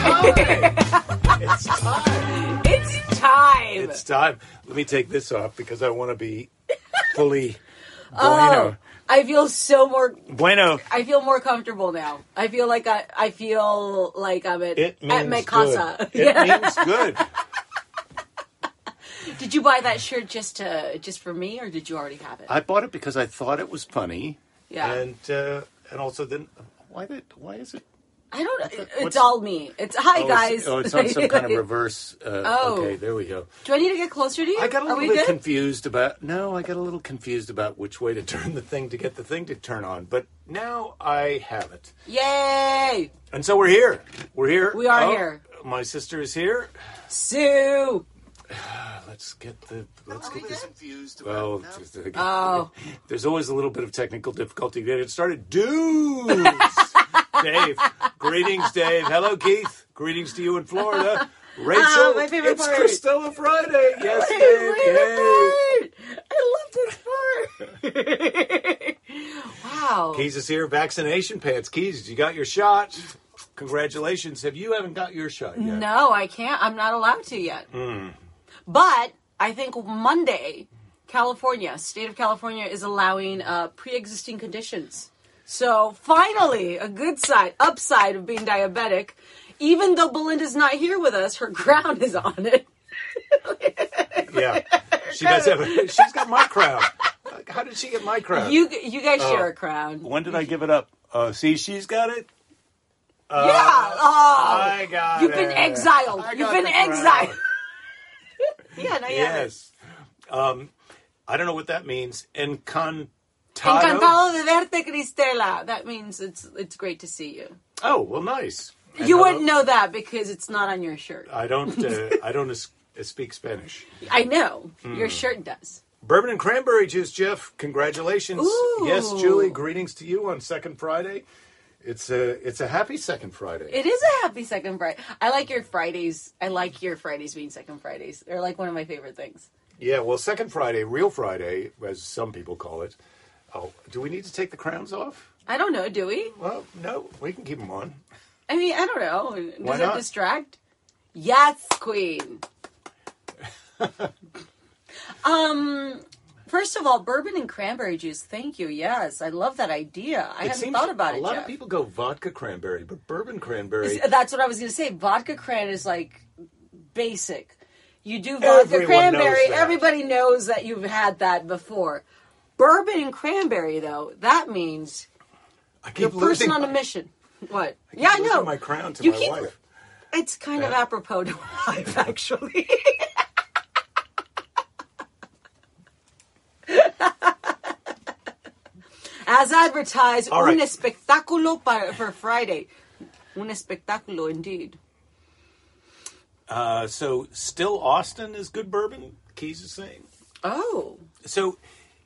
time. it's time. It's time. It's time. Let me take this off because I want to be fully oh, bueno. I feel so more. Bueno. I feel more comfortable now. I feel like I. I feel like I'm at It at my casa. good. It means good. Did you buy that shirt just to just for me, or did you already have it? I bought it because I thought it was funny. Yeah. And uh, and also then why did why is it? I don't. What's- It's what's- all me. It's hi oh, guys. It's, oh, it's on some kind of reverse. Uh, Oh. Okay, there we go. Do I need to get closer to you? I got a little bit good? confused about. No, I got a little confused about which way to turn the thing to get the thing to turn on. But now I have it, Yay, and so we're here. We're here. We are Oh, here. My sister is here. Sue. Let's get the. Let's get this. confused Well, Oh. there's always a little bit of technical difficulty getting it started. Dudes, Dave. Greetings, Dave. Hello, Keith. Greetings to you in Florida. Rachel, Ah, my favorite it's part. Cristela Friday. Yes, Dave. Yay. I love this part. wow. Keys is here. Vaccination pants. Keys, you got your shot. Congratulations. Have you haven't got your shot yet? No, I can't. I'm not allowed to yet. Hmm. But I think Monday, California, state of California is allowing uh, pre-existing conditions. So finally, a good side, upside of being diabetic. Even though Belinda's not here with us, her crown is on it. Yeah. She does have. A, she's got my crown. How did she get my crown? You you guys share a crown. When did I give it up? Oh, see, she's got it. Uh, yeah. Oh, I got you've been exiled. You've been exiled. yeah, no. Yes. Um, I don't know what that means. Encantado. Encantado de verte, Cristela. That means it's it's great to see you. Oh well, nice. And You wouldn't know that because it's not on your shirt. I don't. Uh, I don't es- speak Spanish. I know. Hmm. Your shirt does. Bourbon and cranberry juice, Jeff. Congratulations. Ooh. Yes, Julie. Greetings to you on Second Friday. It's a it's a happy Second Friday. It is a happy second Friday. I like your Fridays. I like your Fridays being second Fridays. They're like one of my favorite things. yeah. Well, Second Friday, real Friday, as some people call it. Oh, do we need to take the crowns off? I don't know, do we? Well, no. We can keep them on. I mean, I don't know. Does Why it not? distract? Yes, queen. um, first of all, bourbon and cranberry juice. Thank you. Yes, I love that idea. I it hadn't seems thought about it. a it. lot of people go vodka cranberry, but bourbon cranberry. Is- That's what I was going to say. Vodka cran is like basic. You do vodka Everyone cranberry. knows that. Everybody knows that you've had that before. Bourbon and cranberry, though, that means I you're a person on a my- mission. What? I keep yeah, I know. my crown to You my keep- wife. It's kind of apropos to life, actually. As advertised, All right. un espectáculo para, for Friday. Un espectáculo, indeed. Uh, so, still Austin is good bourbon. Keys is saying. Oh. So,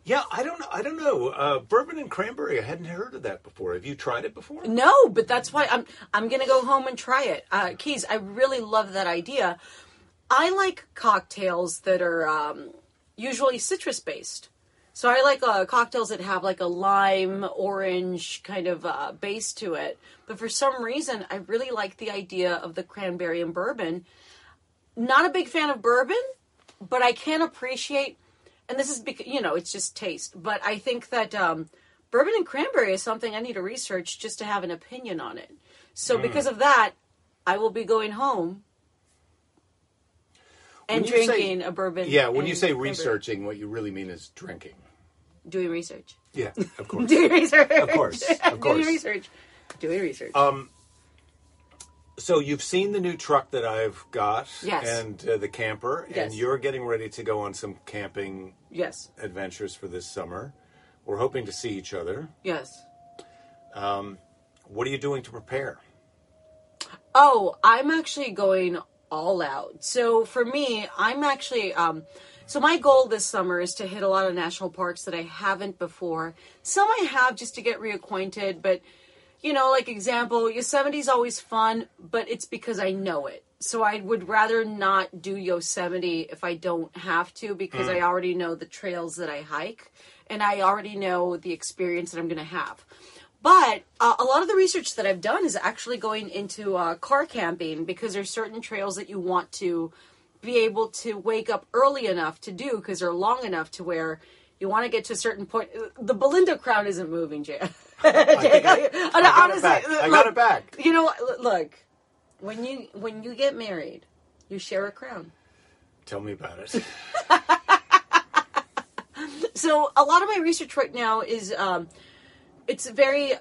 yeah, I don't know. I don't know. Uh, bourbon and cranberry. I hadn't heard of that before. Have you tried it before? No, but that's why I'm I'm gonna go home and try it. Uh, Keys, I really love that idea. I like cocktails that are um, usually citrus based. So I like uh, cocktails that have like a lime, orange kind of uh, base to it. But for some reason, I really like the idea of the cranberry and bourbon. Not a big fan of bourbon, but I can appreciate, and this is because you know it's just taste. But I think that um, bourbon and cranberry is something I need to research just to have an opinion on it. So because of that, I will be going home and you say- drinking a bourbon. Yeah, when you say cranberry. researching, what you really mean is drinking. doing research, Yeah, of course. doing research, Of course, of course. doing research, doing research. Um, so you've seen the new truck that I've got, Yes. and uh, the camper, and Yes. you're getting ready to go on some camping yes, adventures for this summer. We're hoping to see each other. yes. What are you doing to prepare? Oh, I'm actually going all out. So for me, I'm actually um so my goal this summer is to hit a lot of national parks that I haven't before. Some I have just to get reacquainted, but you know, like example, Yosemite's always fun, but it's because I know it. So I would rather not do Yosemite if I don't have to because I already know the trails that I hike and I already know the experience that I'm going to have. But uh, a lot of the research that I've done is actually going into uh, car camping because there's certain trails that you want to be able to wake up early enough to do because they're long enough to where you want to get to a certain point. The Belinda crown isn't moving, Jay. I, I got it back. I got it back. You know, what? look, when you when you get married, you share a crown. Tell me about it. So a lot of my research right now is um, it's very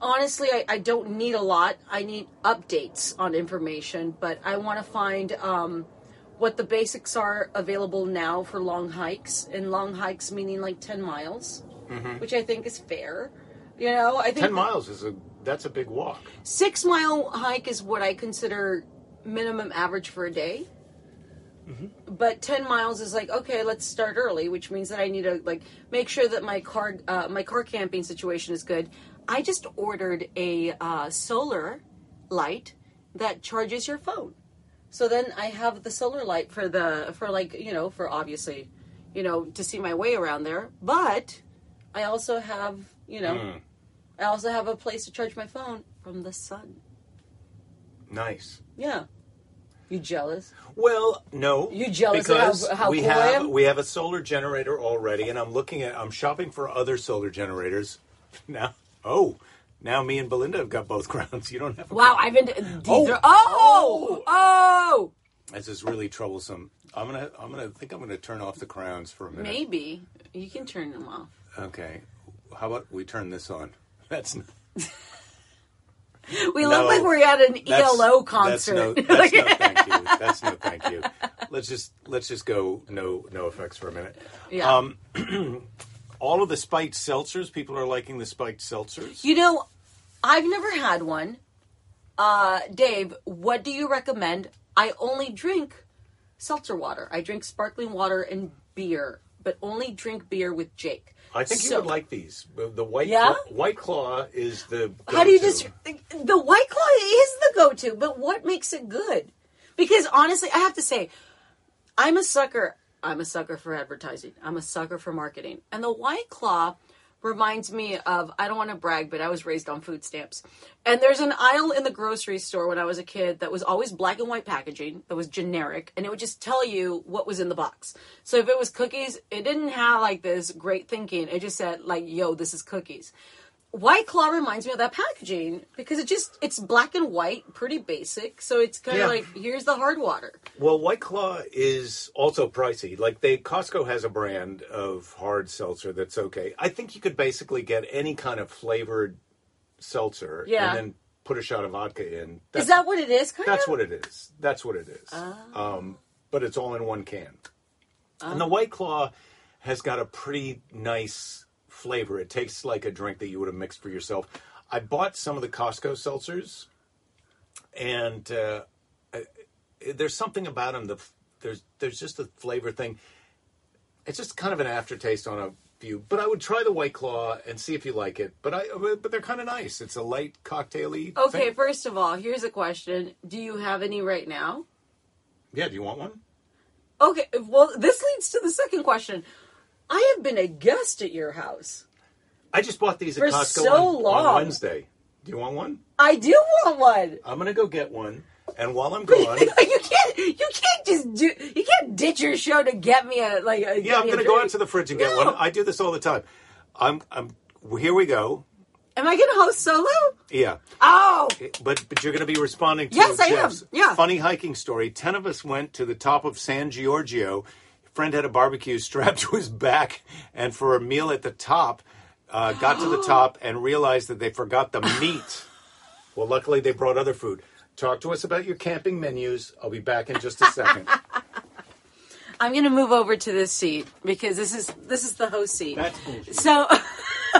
honestly I, I don't need a lot. I need updates on information, but I want to find um, what the basics are available now for long hikes, and long hikes meaning like ten miles, which I think is fair. You know, I think Ten miles is a that's a big walk. six mile hike is what I consider minimum average for a day. But ten miles is like okay, let's start early, which means that I need to like make sure that my car uh, my car camping situation is good. I just ordered a uh, solar light that charges your phone, so then I have the solar light for the for like you know for obviously, you know to see my way around there. But I also have you know hmm. I also have a place to charge my phone from the sun. Nice. Yeah. You jealous? Well, no. You jealous of how- because how we cool I have we have a solar generator already, and I'm looking at I'm shopping for other solar generators now. Oh, now me and Belinda have got both crowns. You don't have. A Wow, crown. I've been. Oh. Oh, oh, oh, This is really troublesome. I'm gonna I'm gonna think I'm gonna turn off the crowns for a minute. Maybe you can turn them off. Okay. How about we turn this on? That's Not... We No, look like we're at an ELO concert. That's no, that's no thank you. That's no thank you. Let's just let's just go no no effects for a minute. yeah. Um, All of the spiked seltzers, people are liking the spiked seltzers. you know, I've never had one. Uh, Dave, what do you recommend? I only drink seltzer water. I drink sparkling water and beer, but only drink beer with Jake. I think you would like these. The white Yeah? Claw, white claw is the. How do you just the White Claw is the go-to, but what makes it good? Because honestly, I have to say, I'm a sucker. I'm a sucker for advertising. I'm a sucker for marketing, and the White Claw reminds me of. I don't want to brag, but I was raised on food stamps, and there's an aisle in the grocery store when I was a kid that was always black and white packaging that was generic, and it would just tell you what was in the box. So if it was cookies, it didn't have like this great thinking. It just said like, "Yo, this is cookies." White Claw reminds me of that packaging because it just it's black and white, pretty basic. So it's kind of Yeah. like here's the hard water. Well, White Claw is also pricey. Like they Costco has a brand of hard seltzer that's okay. I think you could basically get any kind of flavored seltzer Yeah. and then put a shot of vodka in. Is that what it is? Kind That's of. what it is. That's what it is. Oh. Um, but it's all in one can. And the White Claw has got a pretty nice flavor. It tastes like a drink that you would have mixed for yourself. I bought some of the Costco seltzers, and uh, I- there's something about them. The there's there's just a flavor thing. It's just kind of an aftertaste on a few. But I would try the White Claw and see if you like it. But I but they're kind of nice. It's a light cocktaily. Okay, thing. first of all, here's a question: Do you have any right now? Yeah. Do you want one? Okay, well, this leads to the second question. I have been a guest at your house. I just bought these at For Costco so on, on long. Wednesday. Do you want one? I do want one. I'm gonna go get one, and while I'm gone, you can't. You can't just do. You can't ditch your show to get me a like. A, yeah, I'm gonna go out to the fridge and get No. one. I do this all the time. I'm, I'm. Here we go. Am I going to host solo? Yeah, Oh, but but you're gonna be responding to Yes, I am. Jeff's Yeah. funny hiking story. Ten of us went to the top of San Gorgonio. Friend had a barbecue strapped to his back, and for a meal at the top, uh, got to the top and realized that they forgot the meat. well, luckily they brought other food. Talk to us about your camping menus. I'll be back in just a second. I'm going to move over to this seat because this is this is the host seat. That's bullshit. So,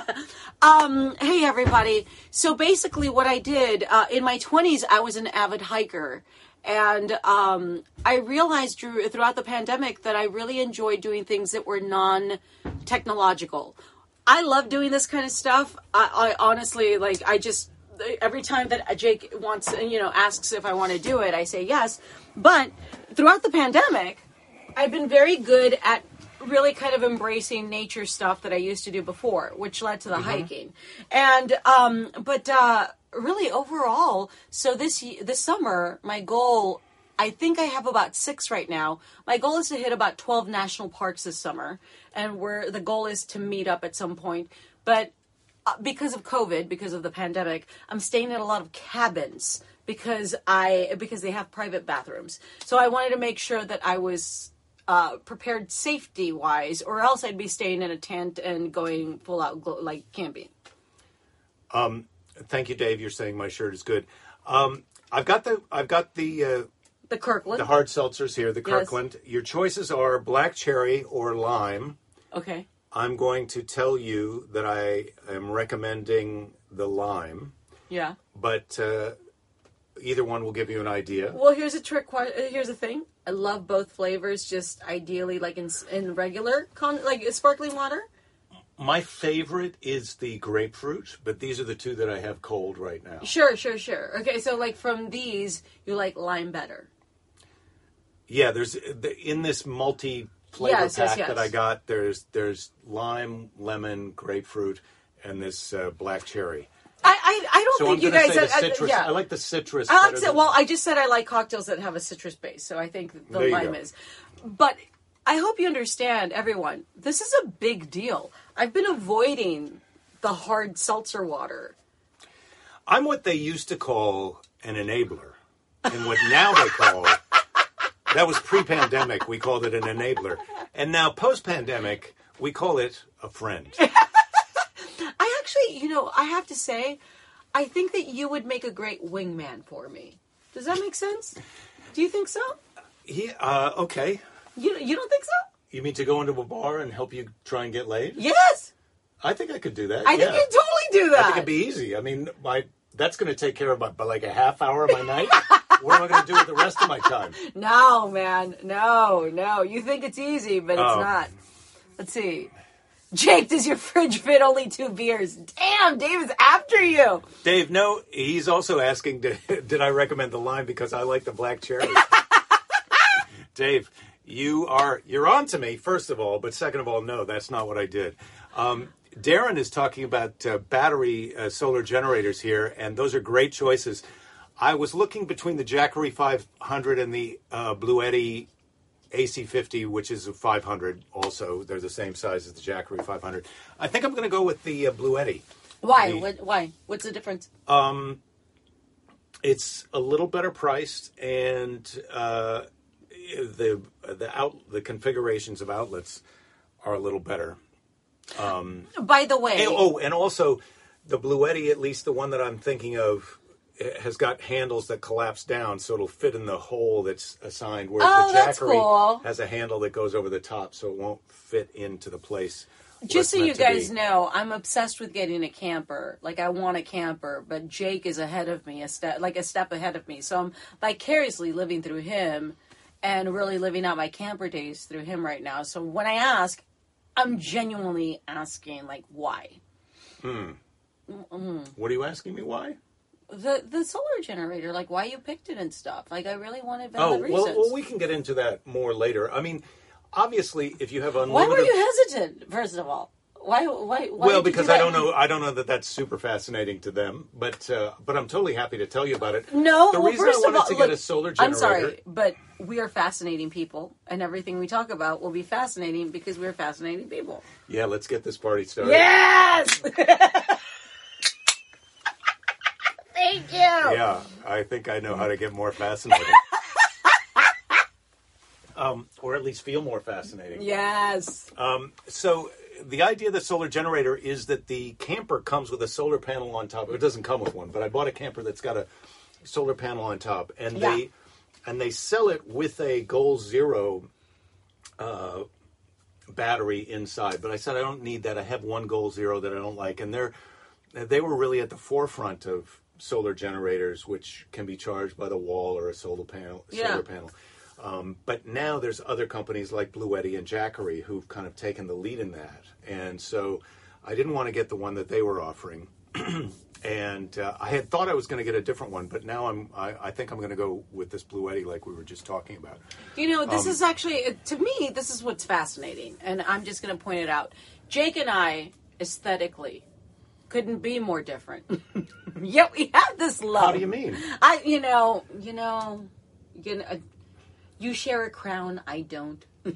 um, hey everybody. So basically, what I did uh, in my 20s, I was an avid hiker, and um, I realized Drew, throughout the pandemic that I really enjoyed doing things that were non-technological. I love doing this kind of stuff. I, I honestly like. I just every time that Jake wants, you know, asks if I want to do it, I say yes. But throughout the pandemic, I've been very good at really kind of embracing nature stuff that I used to do before, which led to the Mm-hmm. hiking. And um, but uh, really overall, so this this summer, my goal. I think I have about six right now. My goal is to hit about twelve national parks this summer, and where the goal is to meet up at some point. But uh, because of COVID, because of the pandemic, I'm staying at a lot of cabins because I because they have private bathrooms. So I wanted to make sure that I was uh, prepared safety wise, or else I'd be staying in a tent and going full out like camping. Thank you, Dave. You're saying my shirt is good. Um, I've got the I've got the uh, The Kirkland. the hard seltzers here, the Yes. Kirkland. Your choices are black cherry or lime. okay. I'm going to tell you that I am recommending the lime, Yeah. but uh, either one will give you an idea. Well, here's a trick. uh, Here's the thing. I love both flavors. Just ideally, like in in regular con like sparkling water. My favorite is the grapefruit, but these are the two that I have cold right now. Sure, sure, sure. Okay, so like from these, you like lime better. Yeah, there's the- in this multi flavor Yes, yes, pack yes. that I got. There's there's lime, lemon, grapefruit, and this uh, black cherry. I I, I don't So I'm think you guys. say uh, the uh, citrus. yeah. I like the citrus. I like than- well, I just said I like cocktails that have a citrus base, so I think the lime is. But I hope you understand, everyone. This is a big deal. I've been avoiding the hard seltzer water. I'm what they used to call an enabler, and what now they call that was pre-pandemic. We called it an enabler, and now post-pandemic we call it a friend. I actually, you know, I have to say, I think that you would make a great wingman for me. Does that make sense? Do you think so? He, uh, okay, You you don't think so? you mean to go into a bar and help you try and get laid? Yes, I think I could do that. I yeah. think you totally do that. I think it'd be easy. I mean, my that's going to take care of my, by like a half hour of my night. what am I going to do with the rest of my time? No, man. No, no. You think it's easy, but it's Oh. not. Let's see. Jake, does your fridge fit only two beers? Damn, Dave is after you. Dave, no, he's also asking, did, did I recommend the lime because I like the black cherry? Dave, you are you're on to me first of all, but second of all, no, that's not what I did. Um, Darren is talking about uh, battery uh, solar generators here, and those are great choices. I was looking between the Jackery 500 and the uh, Bluetti AC50, which is a 500. Also, they're the same size as the Jackery 500. I think I'm going to go with the uh, Bluetti. Why? The- What, why? What's the difference? it's a little better priced and uh, the the out the configurations of outlets are a little better. Um, By the way, And, oh, and also the Bluetti, at least the one that I'm thinking of, eh, has got handles that collapse down, so it'll fit in the hole that's assigned. Whereas Oh, the Jackery cool. has a handle that goes over the top, so it won't fit into the place. just so you guys know, I'm obsessed with getting a camper. Like I want a camper, but Jake is ahead of me, a step like a step ahead of me. So I'm vicariously living through him and really living out my camper days through him right now. So when I ask, I'm genuinely asking like why? Hmm. What are you asking me? Why? The the solar generator, like why you picked it and stuff. Like I really wanted Oh, valid well, reasons. well, we can get into that more later. I mean, obviously, if you have unlimited, why were you hesitant? First of all, why why? why well, because do I don't know. I don't know that that's super fascinating to them, but uh, but I'm totally happy to tell you about it. No, the well, reason first I wanted all, to look, get a solar generator. I'm sorry, but we are fascinating people, and everything we talk about will be fascinating because we're fascinating people. Yeah, let's get this party started. Yes. Thank you. Yeah, I think I know how to get more fascinating. um, or at least feel more fascinating. Yes. Um, So the idea of the solar generator is that the camper comes with a solar panel on top. It doesn't come with one, but I bought a camper that's got a solar panel on top, and Yeah. they and they sell it with a Goal Zero uh, battery inside. But I said I don't need that. I have one Goal Zero that I don't like, and they're they were really at the forefront of solar generators, which can be charged by the wall or a solar panel. Yeah. Solar panel. Um, but now there's other companies like Bluetti and Jackery who've kind of taken the lead in that, and so I didn't want to get the one that they were offering. and uh, I had thought I was going to get a different one, but now I'm. I, I think I'm going to go with this Bluetti, like we were just talking about. You know, this Um, is actually uh, to me this is what's fascinating, and I'm just going to point it out. Jake and I aesthetically couldn't be more different. Yet we have this love. How do you mean? I, you know, you know, you know, uh, you share a crown, I don't. but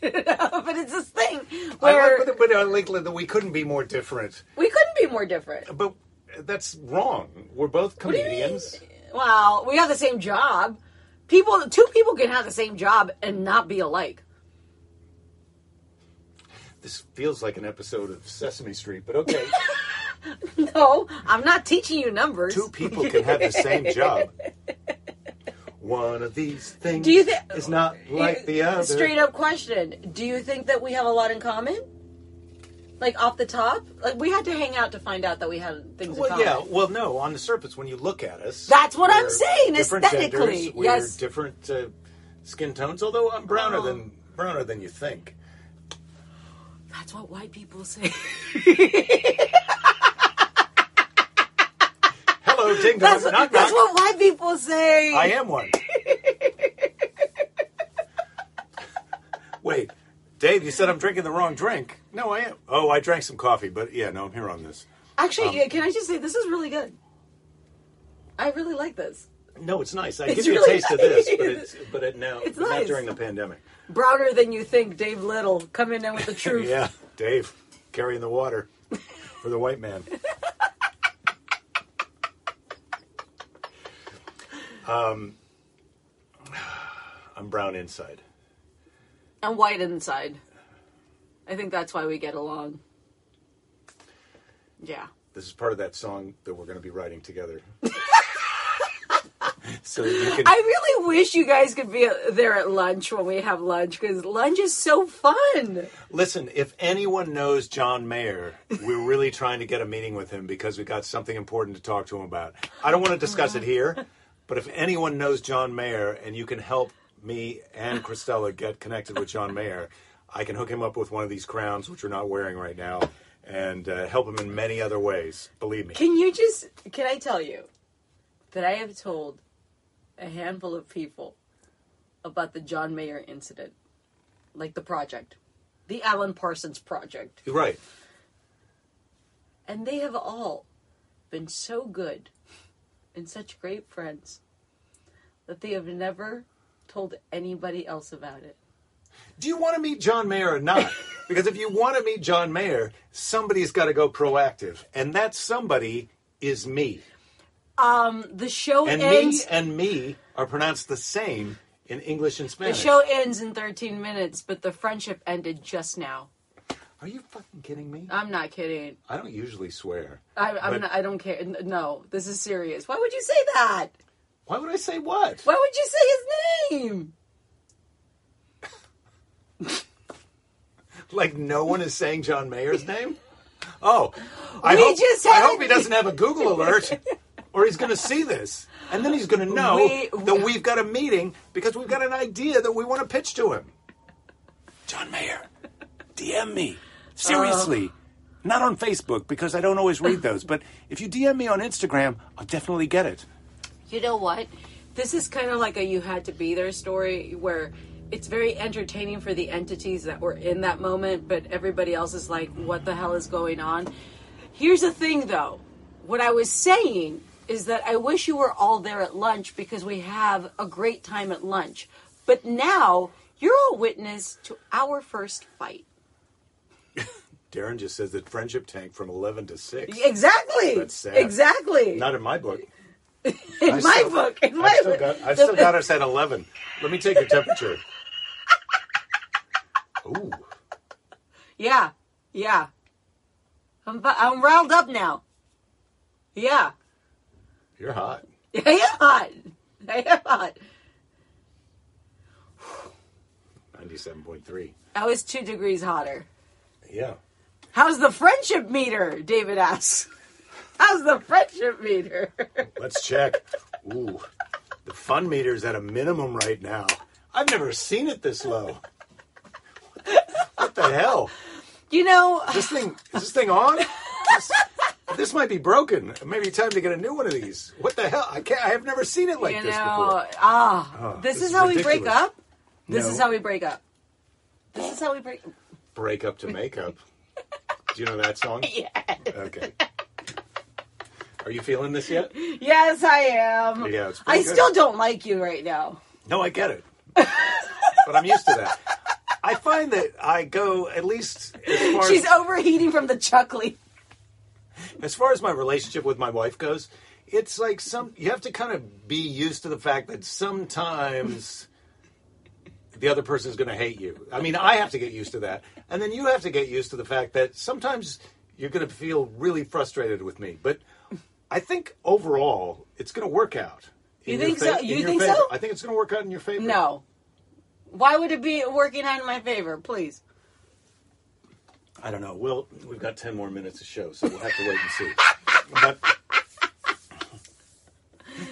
it's this thing I where like, but, but on like, that we couldn't be more different. we couldn't be more different. But that's wrong. We're both What do you mean? comedians. Well, we have the same job. People, two people can have the same job and not be alike. This feels like an episode of Sesame Street, but okay. No, I'm not teaching you numbers. Two people can have the same job. One of these things Do you thi- is not like the other. Straight up question: Do you think that we have a lot in common? Like off the top, like we had to hang out to find out that we had things in Well, common. yeah. Well, no. On the surface, when you look at us, That's what I'm saying, aesthetically, genders, we're yes. different uh, skin tones. Although I'm browner Oh. than browner than you think. That's what white people say. Hello, ding dong. That's, knock that's knock. what white people say. I am one. Wait, Dave, you said I'm drinking the wrong drink. No, I am. Oh, I drank some coffee, but yeah, no, I'm here on this. Actually, Um, yeah, can I just say this is really good. I really like this. No, it's nice. I It's give you a really taste of this, but nice. it's but it now It's not nice. during the pandemic. Browner than you think, Dave Little coming in with the truth. Yeah, Dave carrying the water for the white man. Um, I'm brown inside. And white inside. I think that's why we get along. Yeah. This is part of that song that we're going to be writing together. so you can. I really wish you guys could be there at lunch when we have lunch because lunch is so fun. Listen, if anyone knows John Mayer, we're really trying to get a meeting with him because we got something important to talk to him about. I don't want to discuss it here, but if anyone knows John Mayer and you can help me and Cristela get connected with John Mayer, I can hook him up with one of these crowns, which we're not wearing right now, and uh, help him in many other ways. Believe me. Can you just, can I tell you that I have told a handful of people about the John Mayer incident? Like the project, the Alan Parsons project. You're right. And they have all been so good and such great friends that they have never told anybody else about it. Do you want to meet John Mayer or not? Because if you want to meet John Mayer, somebody's got to go proactive, and that somebody is me. Um, the show And ends. me and me are pronounced the same in English and Spanish. The show ends in 13 minutes, but the friendship ended just now. Are you fucking kidding me? I'm not kidding. I don't usually swear. I, I'm But- not, I don't care. No, this is serious. Why would you say that? Why would I say what? Why would you say his name? Like no one is saying John Mayer's name? Oh, I We hope, just I hope he doesn't have a Google alert, or he's going to see this, and then he's going to know We- that we've got a meeting because we've got an idea that we want to pitch to him. John Mayer, DM me seriously. Uh-huh. Not on Facebook because I don't always read those, but if you DM me on Instagram, I'll definitely get it. You know what? This is kind of like a you had to be there story where it's very entertaining for the entities that were in that moment, but everybody else is like, what the hell is going on? Here's the thing though. What I was saying is that I wish you were all there at lunch because we have a great time at lunch. But now you're all witness to our first fight. Darren just says that friendship tanked from 11 to 6. Exactly. That's sad. Exactly. Not in my book. in I my still- book. In my I've still, book. got, I've still got us at 11. Let me take your temperature. Ooh. Yeah, yeah. I'm I'm riled up now. Yeah, You're hot. Yeah, I am hot. I am hot. 97.3. I was two degrees hotter. Yeah. How's the friendship meter? David asks. How's the friendship meter? Let's check. Ooh. The fun meter's at a minimum right now. I've never seen it this low. What the hell? you know, This thing is this thing on? This, this might be broken. Maybe time to get a new one of these. What the hell? I can't. I have never seen it like you this know, before. ah, Oh, this, this is is how we break ridiculous. up. This No. is how we break up. This is how we break. Break up to make up. Do you know that song? Yeah. Okay. Are you feeling this yet? Yes, I am. Yeah, it's I good. still don't like you right now. No, I get it. but I'm used to that. I find that I go at least as far She's as, overheating from the chuckling. as far as my relationship with my wife goes. It's like some you have to kind of be used to the fact that sometimes the other person is going to hate you. I mean, I have to get used to that, and then you have to get used to the fact that sometimes you're going to feel really frustrated with me. But I think overall, it's going to work out. You think so? fa- in You think favor. so? I think it's going to work out in your favor. No. Why would it be working out in my favor? Please. I don't know. We'll we've got ten more minutes of show, so we'll have to wait and see. But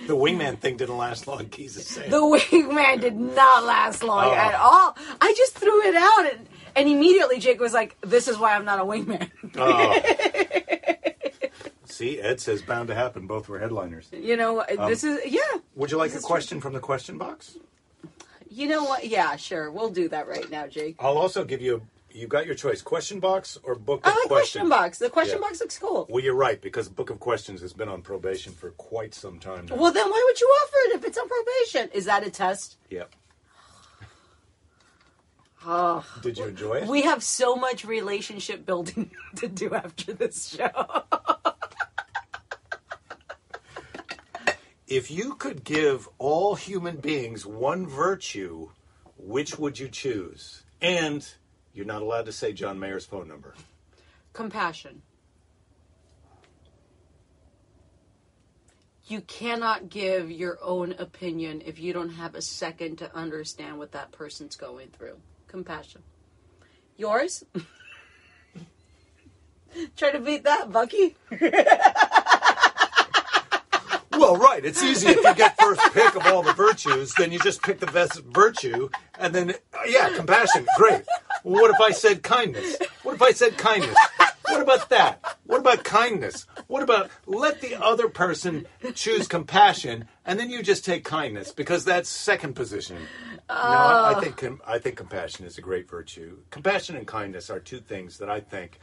the wingman thing didn't last long. Jesus saying. The wingman did not last long Oh. at all. I just threw it out, and, and immediately Jake was like, "This is why I'm not a wingman." Oh. See, Ed says bound to happen. Both were headliners. You know, um, this is yeah. Would you like a This question from the question box? You know what? Yeah, sure. We'll do that right now, Jake. I'll also give you. You got your choice: question box or book of I of like questions. question box. The question Yeah. box looks cool. Well, you're right because Book of Questions has been on probation for quite some time now. Well, then why would you offer it if it's on probation? Is that a test? Yep. Oh, Did you enjoy it? we have so much relationship building to do after this show. If you could give all human beings one virtue, which would you choose? And you're not allowed to say John Mayer's phone number. Compassion. You cannot give your own opinion if you don't have a second to understand what that person's going through. Compassion. Yours? Try to beat that, Bucky. Well, right. It's easy if you get first pick of all the virtues, then you just pick the best virtue, and then, uh, yeah, compassion. Great. Well, what if I said kindness? What if I said kindness? What about that? What about kindness? What about let the other person choose compassion, and then you just take kindness because that's second position. No, I, I think I think compassion is a great virtue. Compassion and kindness are two things that I think,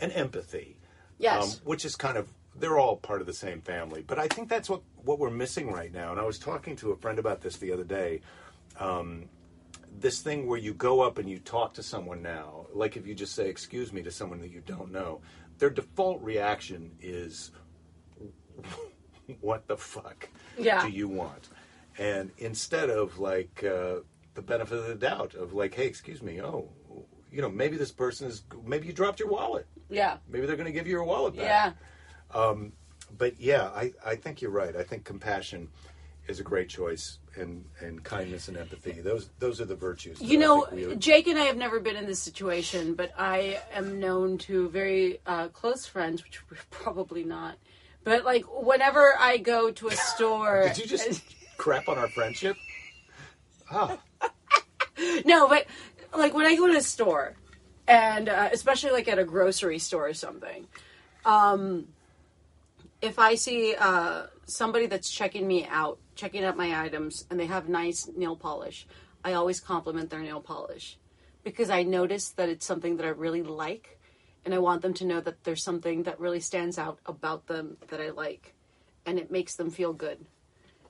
and empathy, Yes. um, which is kind of they're all part of the same family. But I think that's what what we're missing right now. And I was talking to a friend about this the other day. Um, this thing where you go up and you talk to someone now, like if you just say "excuse me" to someone that you don't know, their default reaction is, "What the fuck Yeah. do you want?" And instead of like uh, the benefit of the doubt of like, "Hey, excuse me, oh." You know, maybe this person is. Maybe you dropped your wallet. yeah. Maybe they're going to give you your wallet back Yeah. but yeah, I, I think you're right. I think compassion is a great choice, and, and kindness and empathy. Those those are the virtues. You know, we- Jake and I have never been in this situation, but I am known to very uh, close friends, which we're probably not. But like, whenever I go to a store, did you just crap on our friendship? Ah, no, but like when I go to a store, and uh, especially like at a grocery store or something, um, if I see uh, somebody that's checking me out, checking out my items, and they have nice nail polish, I always compliment their nail polish because I notice that it's something that I really like, and I want them to know that there's something that really stands out about them that I like, and it makes them feel good.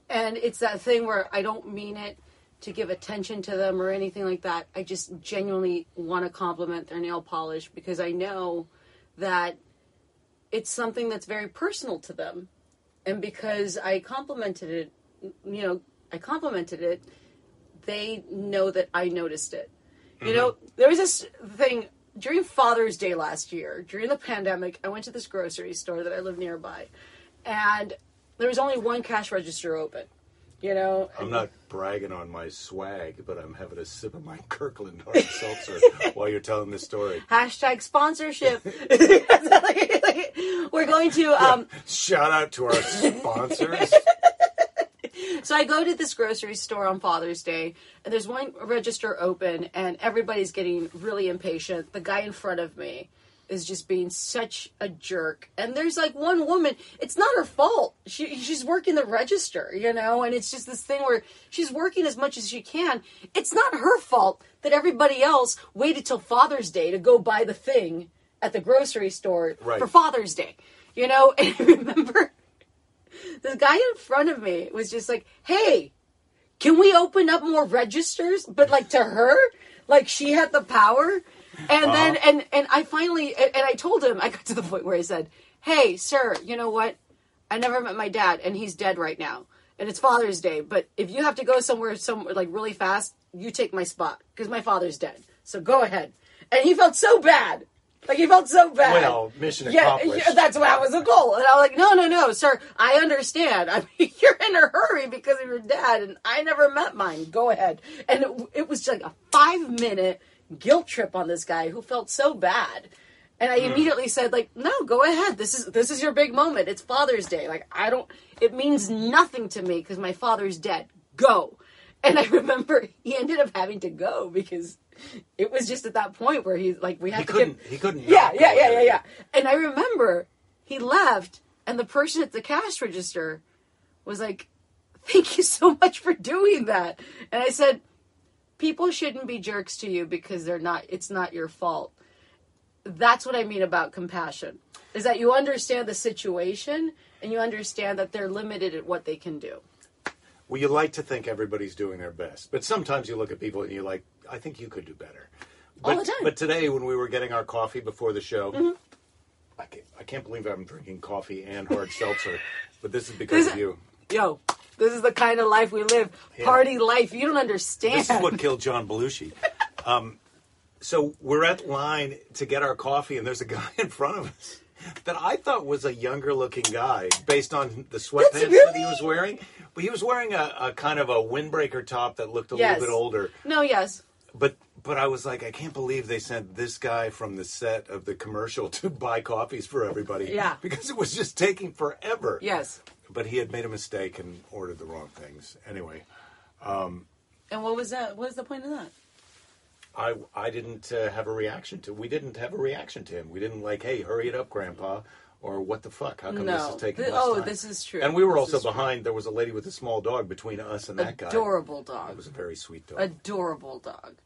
And it's that thing where I don't mean it to give attention to them or anything like that. I just genuinely want to compliment their nail polish because I know that it's something that's very personal to them. And because I complimented it, you know, I complimented it, they know that I noticed it. You know, there was this thing during Father's Day last year, during the pandemic, I went to this grocery store that I live nearby, and there was only one cash register open. You know, I'm not bragging on my swag, but I'm having a sip of my Kirkland hard seltzer while you're telling this story. hashtag sponsorship. We're going to um, Shout out to our sponsors. So I go to this grocery store on Father's Day, and there's one register open, and everybody's getting really impatient. The guy in front of me is just being such a jerk. And there's like one woman, it's not her fault. She she's working the register, you know, and it's just this thing where she's working as much as she can. It's not her fault that everybody else waited till Father's Day to go buy the thing at the grocery store Right. for Father's Day. You know, and I remember the guy in front of me was just like, "Hey, can we open up more registers? But like to her like she had the power. And then and and i finally and, and i told him i got to the point where i said hey sir you know what? I never met my dad and he's dead right now. And it's father's day but if you have to go somewhere somewhere like really fast you take my spot because my father's dead. So go ahead. And he felt so bad like he felt so bad Well, mission yeah, accomplished. yeah, that's what that was a goal. And I was like, no, no, no, sir, I understand. I mean, you're in a hurry because of your dad, and I never met mine. Go ahead. And it, it was like a five minute guilt trip on this guy who felt so bad. And I Hmm. immediately said, like, no, go ahead. This is this is your big moment. It's Father's Day. Like, I don't. It means nothing to me because my father's dead. Go. And I remember he ended up having to go because it was just at that point where he's like, we had He to couldn't. get He couldn't. yeah, yeah, yeah, yeah, yeah. And I remember he left, and the person at the cash register was like, "Thank you so much for doing that." And I said, "People shouldn't be jerks to you because they're not. It's not your fault." That's what I mean about compassion. Is that you understand the situation and you understand that they're limited at what they can do. Well, you like to think everybody's doing their best, but sometimes you look at people and you're like, I think you could do better. All But, the time. but today, when we were getting our coffee before the show, Mm-hmm. I, can't, I can't believe I'm drinking coffee and hard seltzer, but this is because This- of you. Yo, this is the kind of life we live. Yeah. Party life. You don't understand. This is what killed John Belushi. Um, so we're at line to get our coffee, and there's a guy in front of us that I thought was a younger looking guy based on the sweatpants that he was wearing. But he was wearing a, a kind of a windbreaker top that looked a Yes. little bit older. no, yes. But but I was like, I can't believe they sent this guy from the set of the commercial to buy coffees for everybody. Yeah. Because it was just taking forever. Yes. But he had made a mistake and ordered the wrong things. Anyway, Um, And what was that? What was the point of that? I I didn't uh, have a reaction to. We didn't have a reaction to him. We didn't like, hey, hurry it up, Grandpa, or what the fuck? How come this is taking Th- less oh, time? this is true. And we were This also is true. behind. There was a lady with a small dog between us and that guy. Adorable dog. It was a very sweet dog. Adorable dog.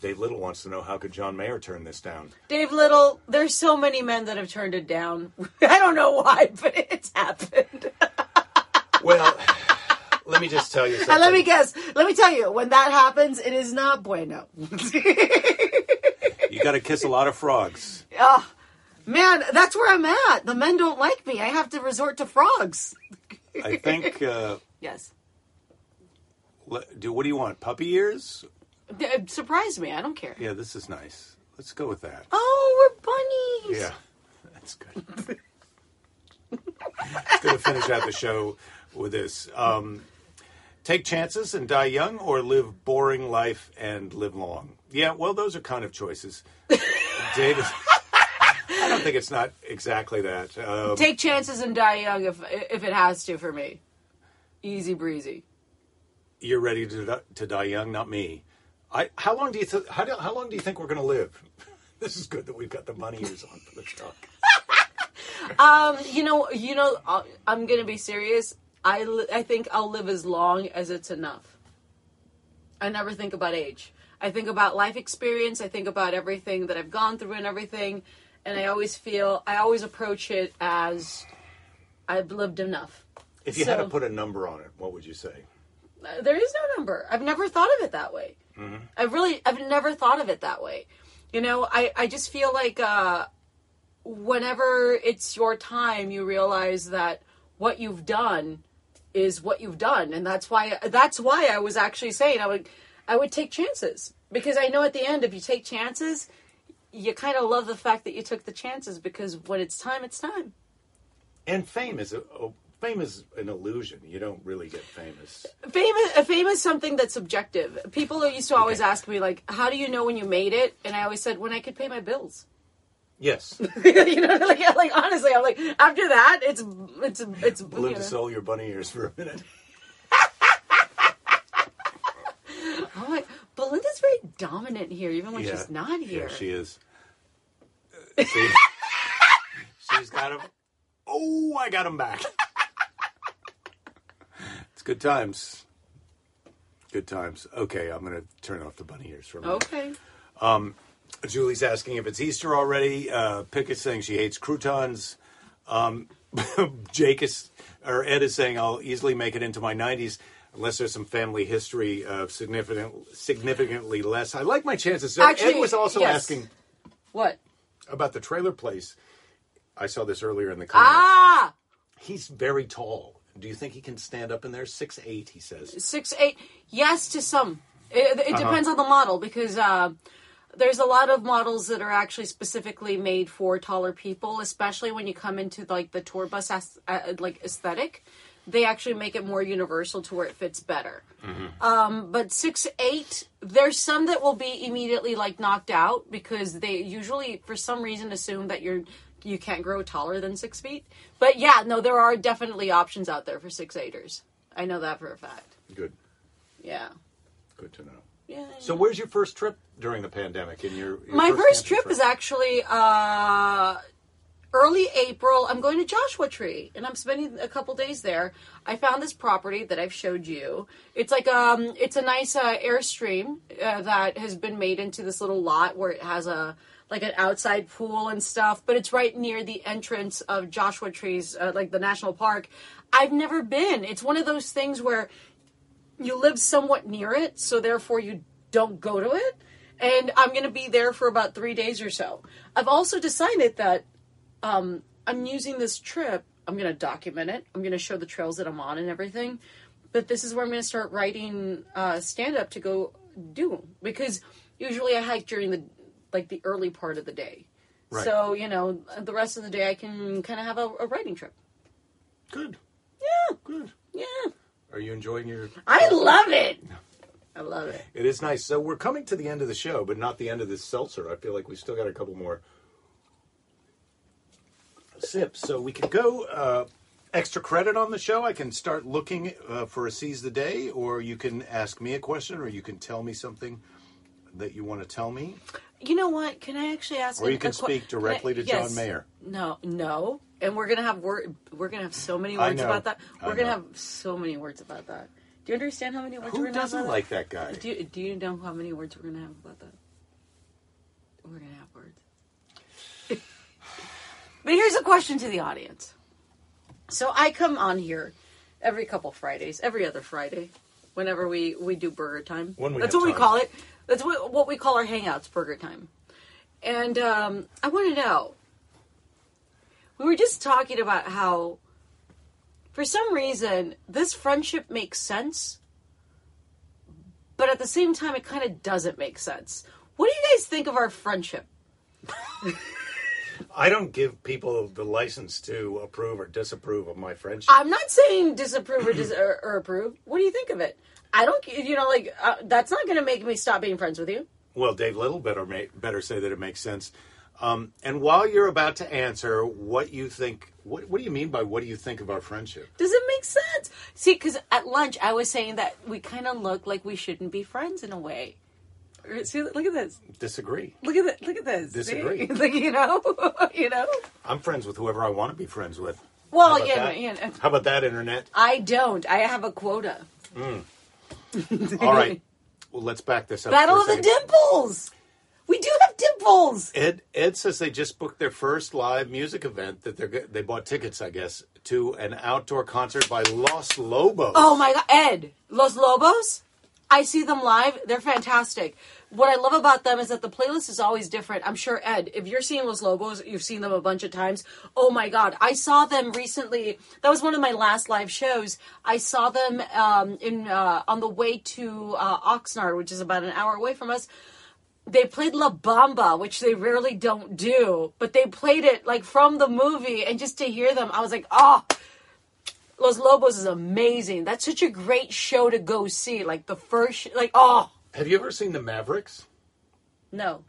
Dave Little wants to know how could John Mayer turn this down. Dave Little, there's so many men that have turned it down. I don't know why, but it's happened. Well, let me just tell you something. And let me guess. Let me tell you, when that happens, it is not bueno. You got to kiss a lot of frogs. Ah, man, that's where I'm at. The men don't like me. I have to resort to frogs. I think. Uh, Yes. le- do what do you want? Puppy ears? D- Surprise me. I don't care. Yeah, this is nice. Let's go with that. Oh, we're bunnies. Yeah, that's good. Going to finish out the show with this. Um, take chances and die young, or live boring life and live long. Yeah, well, those are kind of choices. David, I don't think it's not exactly that. Um, Take chances and die young if if it has to for me. Easy breezy. you're ready to to die young, not me. I how long do you th- how, do, how long do you think we're going to live? This is good that we've got the bunny ears on for the truck. Um, you know, you know, I'll- I'm gonna be serious. I li- I think I'll live as long as it's enough. I never think about age. I think about life experience. I think about everything that I've gone through and everything, and I always feel I always approach it as I've lived enough. If you had to put a number on it, what would you say? Uh, There is no number. I've never thought of it that way. I've really, I've never thought of it that way. You know, I, I just feel like uh, whenever it's your time, you realize that what you've done is what you've done, and that's why that's why I was actually saying I would I would take chances because I know at the end if you take chances, you kind of love the fact that you took the chances because when it's time, it's time. And fame is a, a fame is an illusion. You don't really get famous. Fame is, fame is something that's subjective. People used to always Okay. ask me like, "How do you know when you made it?" And I always said, "When I could pay my bills." Yes, you know, like, like honestly, I'm like, after that, it's it's it's. you Belinda know. stole your bunny ears for a minute. Belinda's very dominant here, even when she's not here. Yeah, she is. See? She's got him. Oh, I got him back. it's good times. Good times. Okay, I'm going to turn off the bunny ears for a minute. Okay. Julie's asking if it's Easter already. Uh, Pickett's saying she hates croutons. Um, Jake is, or Ed is saying I'll easily make it into my 90s unless there's some family history of significant, significantly less. I like my chances. So Actually, Ed was also yes. asking What? about the trailer place. I saw this earlier in the comments. Ah, He's very tall. Do you think he can stand up in there? Six eight, he says. six eight. Yes, to some. It, Uh-huh. depends on the model because uh, there's a lot of models that are actually specifically made for taller people, especially when you come into like the tour bus as, uh, like aesthetic. They actually make it more universal to where it fits better. Um, but six eight, there's some that will be immediately like knocked out because they usually, for some reason, assume that you're you can't grow taller than six feet. But yeah, no, there are definitely options out there for six eighters. I know that for a fact. Good. Yeah. Good to know. Yeah. So, where's your first trip during the pandemic? In your, your My first camping trip is actually uh, early April. I'm going to Joshua Tree, and I'm spending a couple days there. I found this property that I've showed you. It's like um, it's a nice uh, airstream uh, that has been made into this little lot where it has a like an outside pool and stuff, but it's right near the entrance of Joshua Trees, uh, like the national park. I've never been. It's one of those things where you live somewhat near it, so therefore you don't go to it. And I'm going to be there for about three days or so. I've also decided that um, I'm using this trip. I'm going to document it. I'm going to show the trails that I'm on and everything. But this is where I'm going to start writing uh, stand up to go do because usually I hike during the like the early part of the day. Right. So you know the rest of the day I can kind of have a, a writing trip. Good. Yeah, Good. yeah. Are you enjoying your? I love it. I love it. It is nice. So we're coming to the end of the show, but not the end of this seltzer. I feel like we still got a couple more sips, so we can go uh, extra credit on the show. I can start looking uh, for a seize the day, or you can ask me a question, or you can tell me something that you want to tell me, You know what? Can I actually ask? or you can speak directly can I- to John. Mayer. No, no, and we're gonna have word. We're gonna have so many words about that. We're gonna have so many words about that. Do you understand how many words Who we're gonna doesn't have like that guy? Do you, Do you know how many words we're gonna have about that? We're gonna have words. But here's a question to the audience. So I come on here every couple Fridays, every other Friday, whenever we we do burger time. When we That's what we call it. That's what, what we call our hangouts, burger time. And um, I want to know. We were just talking about how, for some reason, this friendship makes sense, but at the same time, it kind of doesn't make sense. What do you guys think of our friendship? I don't give people the license to approve or disapprove of my friendship. I'm not saying disapprove or, dis- or, or approve. What do you think of it? I don't, you know, like uh, that's not going to make me stop being friends with you. Well, Dave Little better better say that it makes sense. Um, and while you're about to answer what you think, what, what do you mean by what do you think of our friendship? Does it make sense? See, because at lunch I was saying that we kind of look like we shouldn't be friends in a way. See, look at this. Disagree. Look at that. Look at this. Disagree. like you know, you know. I'm friends with whoever I want to be friends with. Well, yeah, that? yeah. How about that, internet? I don't. I have a quota. Hmm. All right. Well, let's back this up. Battle of the. Dimples. We do have dimples. Ed Ed says they just booked their first live music event that they're they bought tickets, I guess, to an outdoor concert by Los Lobos. Oh my god, Ed, Los Lobos. I see them live. They're fantastic. What I love about them is that the playlist is always different. I'm sure Ed, if you're seeing Los Lobos, you've seen them a bunch of times. Oh my god, I saw them recently. That was one of my last live shows. I saw them um, in uh, on the way to uh, Oxnard, which is about an hour away from us. They played La Bamba, which they rarely don't do, but they played it like from the movie, and just to hear them, I was like, oh. Los Lobos is amazing. That's such a great show to go see. Like the first, like oh Have you ever seen the Mavericks? no,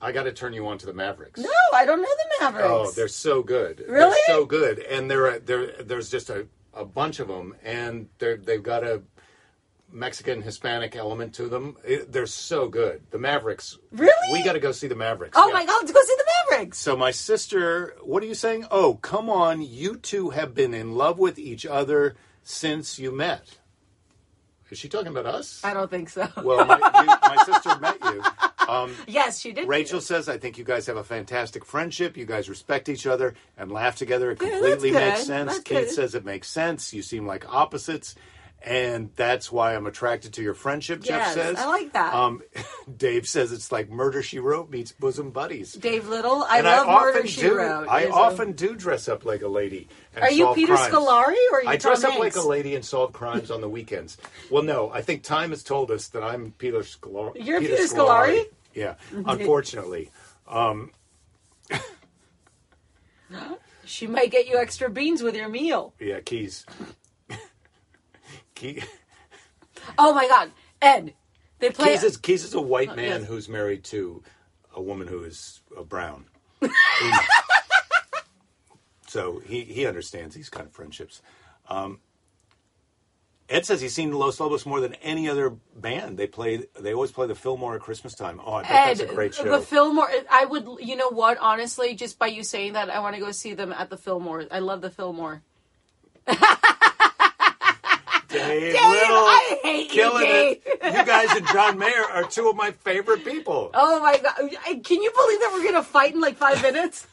I got to turn you on to the Mavericks. no, I don't know the Mavericks. Oh, they're so good. Really? They're so good, and they're, they're there's just a, a bunch of them, and they're they've got a Mexican Hispanic element to them. It- they're so good. The Mavericks. Really? We got to go see the Mavericks. Oh yeah. my god, go see the Mavericks. So my sister, what are you saying? Oh, come on! You two have been in love with each other since you met. Is she talking about us? I don't think so. Well, my, you, my sister met you. Um, yes, she did. Rachel says, I think you guys have a fantastic friendship. You guys respect each other and laugh together. It Yeah, completely makes sense. That's Kate good. says it makes sense. You seem like opposites. And that's why I'm attracted to your friendship, Jeff Yes, says. I like that. Um, Dave says it's like Murder, She Wrote meets Bosom Buddies. Dave Little. I and love I Murder often She do. Wrote. I Is a- often do dress up like a lady. And Are you solve Peter crimes. Scolari or are you I dress Tom up like a lady and solve crimes on the weekends. Well, no, I think time has told us that I'm Peter Scolari. You're Peter Scolari? Yeah, unfortunately. She might get you extra beans with your meal. Yeah, Keys. Key, Oh my god, Ed. They play. Keys, is, Keys is a white man yes. who's married to a woman who is uh, brown. so he, he understands these kind of friendships. Um, Ed says he's seen Los Lobos more than any other band. They play. They always play the Fillmore at Christmas time. Oh, I bet Ed, that's a great show. the Fillmore. I would, you know what? Honestly, just by you saying that, I want to go see them at the Fillmore. I love the Fillmore. Dave, Dave, Little, I hate you, killing Dave. it. You guys and John Mayer are two of my favorite people. Oh my god! Can you believe that we're gonna fight in like five minutes?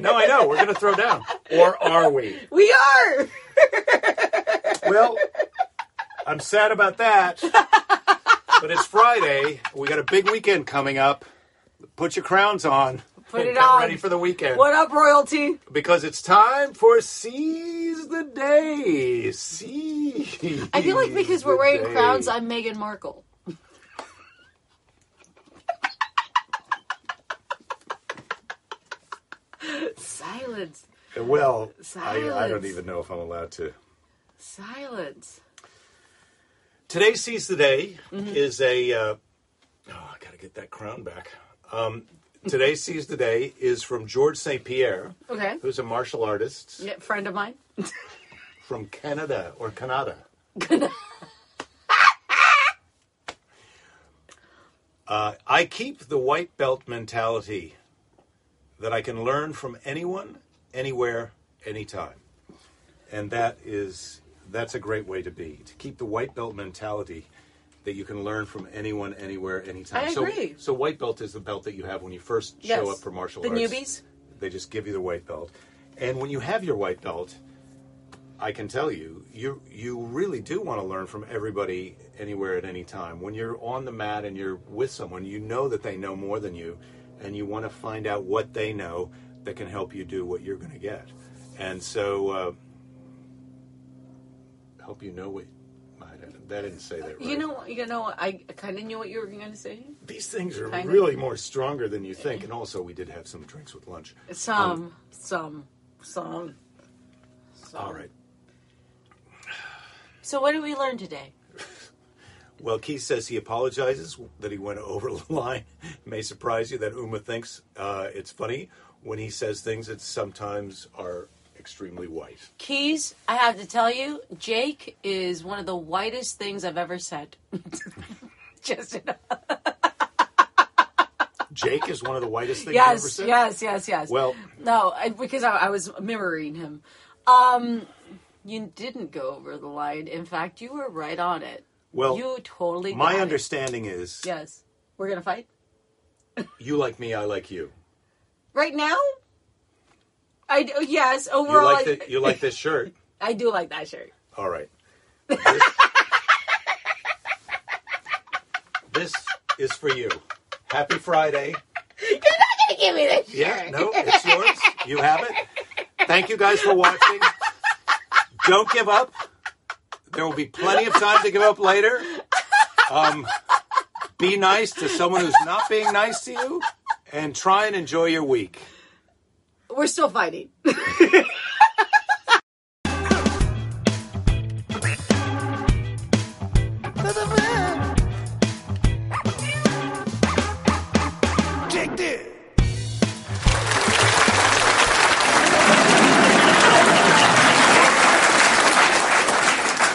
No, I know. We're going to throw down. Or are we? We are. Well, I'm sad about that. But it's Friday. We got a big weekend coming up. Put your crowns on. Put it Get on. ready for the weekend. What up, royalty? Because it's time for Seize the Day. Seize I feel like because we're wearing day. crowns, I'm Meghan Markle. Silence. Well, I, I don't even know if I'm allowed to. Silence. Today's Seize the Day Mm-hmm. is a. Uh, oh, I got to get that crown back. Um, today's Seize the Day is from George St. Pierre, Okay. who's a martial artist Yeah, friend of mine. from Canada or Canada. uh, I keep the white belt mentality that I can learn from anyone, anywhere, anytime, and that is that's a great way to be. To keep the white belt mentality that you can learn from anyone, anywhere, anytime. I so, agree. So white belt is the belt that you have when you first Yes. show up for martial The arts. newbies? They just give you the white belt, and when you have your white belt. I can tell you, you you really do want to learn from everybody anywhere at any time. When you're on the mat and you're with someone, you know that they know more than you, and you want to find out what they know that can help you do what you're going to get. And so, uh, help you know what. That didn't say that right. You know, you know, I kind of knew what you were going to say. these things are Kinda. really more stronger than you think. And also, we did have some drinks with lunch. Some, some, some. All right. So, what did we learn today? Well, Keith says he apologizes that he went over the line. It may surprise you that Uma thinks uh, it's funny when he says things that sometimes are extremely white. Keys, I have to tell you, Jake is one of the whitest things I've ever said. Just enough. Jake is one of the whitest things you ever yes, said. yes, yes, yes. Well, no, I, because I, I was mirroring him. Um, you didn't go over the line. In fact, you were right on it. well, you totally. my understanding is Yes, we're gonna fight you like me, I like you. right now. I yes. You Overall, like I, the, you like this shirt. I do like that shirt. All right. This, this is for you. Happy Friday. You're not gonna give me this shirt. Yeah, no, it's yours. You have it. Thank you guys for watching. Don't give up. There will be plenty of time to give up later. Um, be nice to someone who's not being nice to you, and try and enjoy your week. We're still fighting.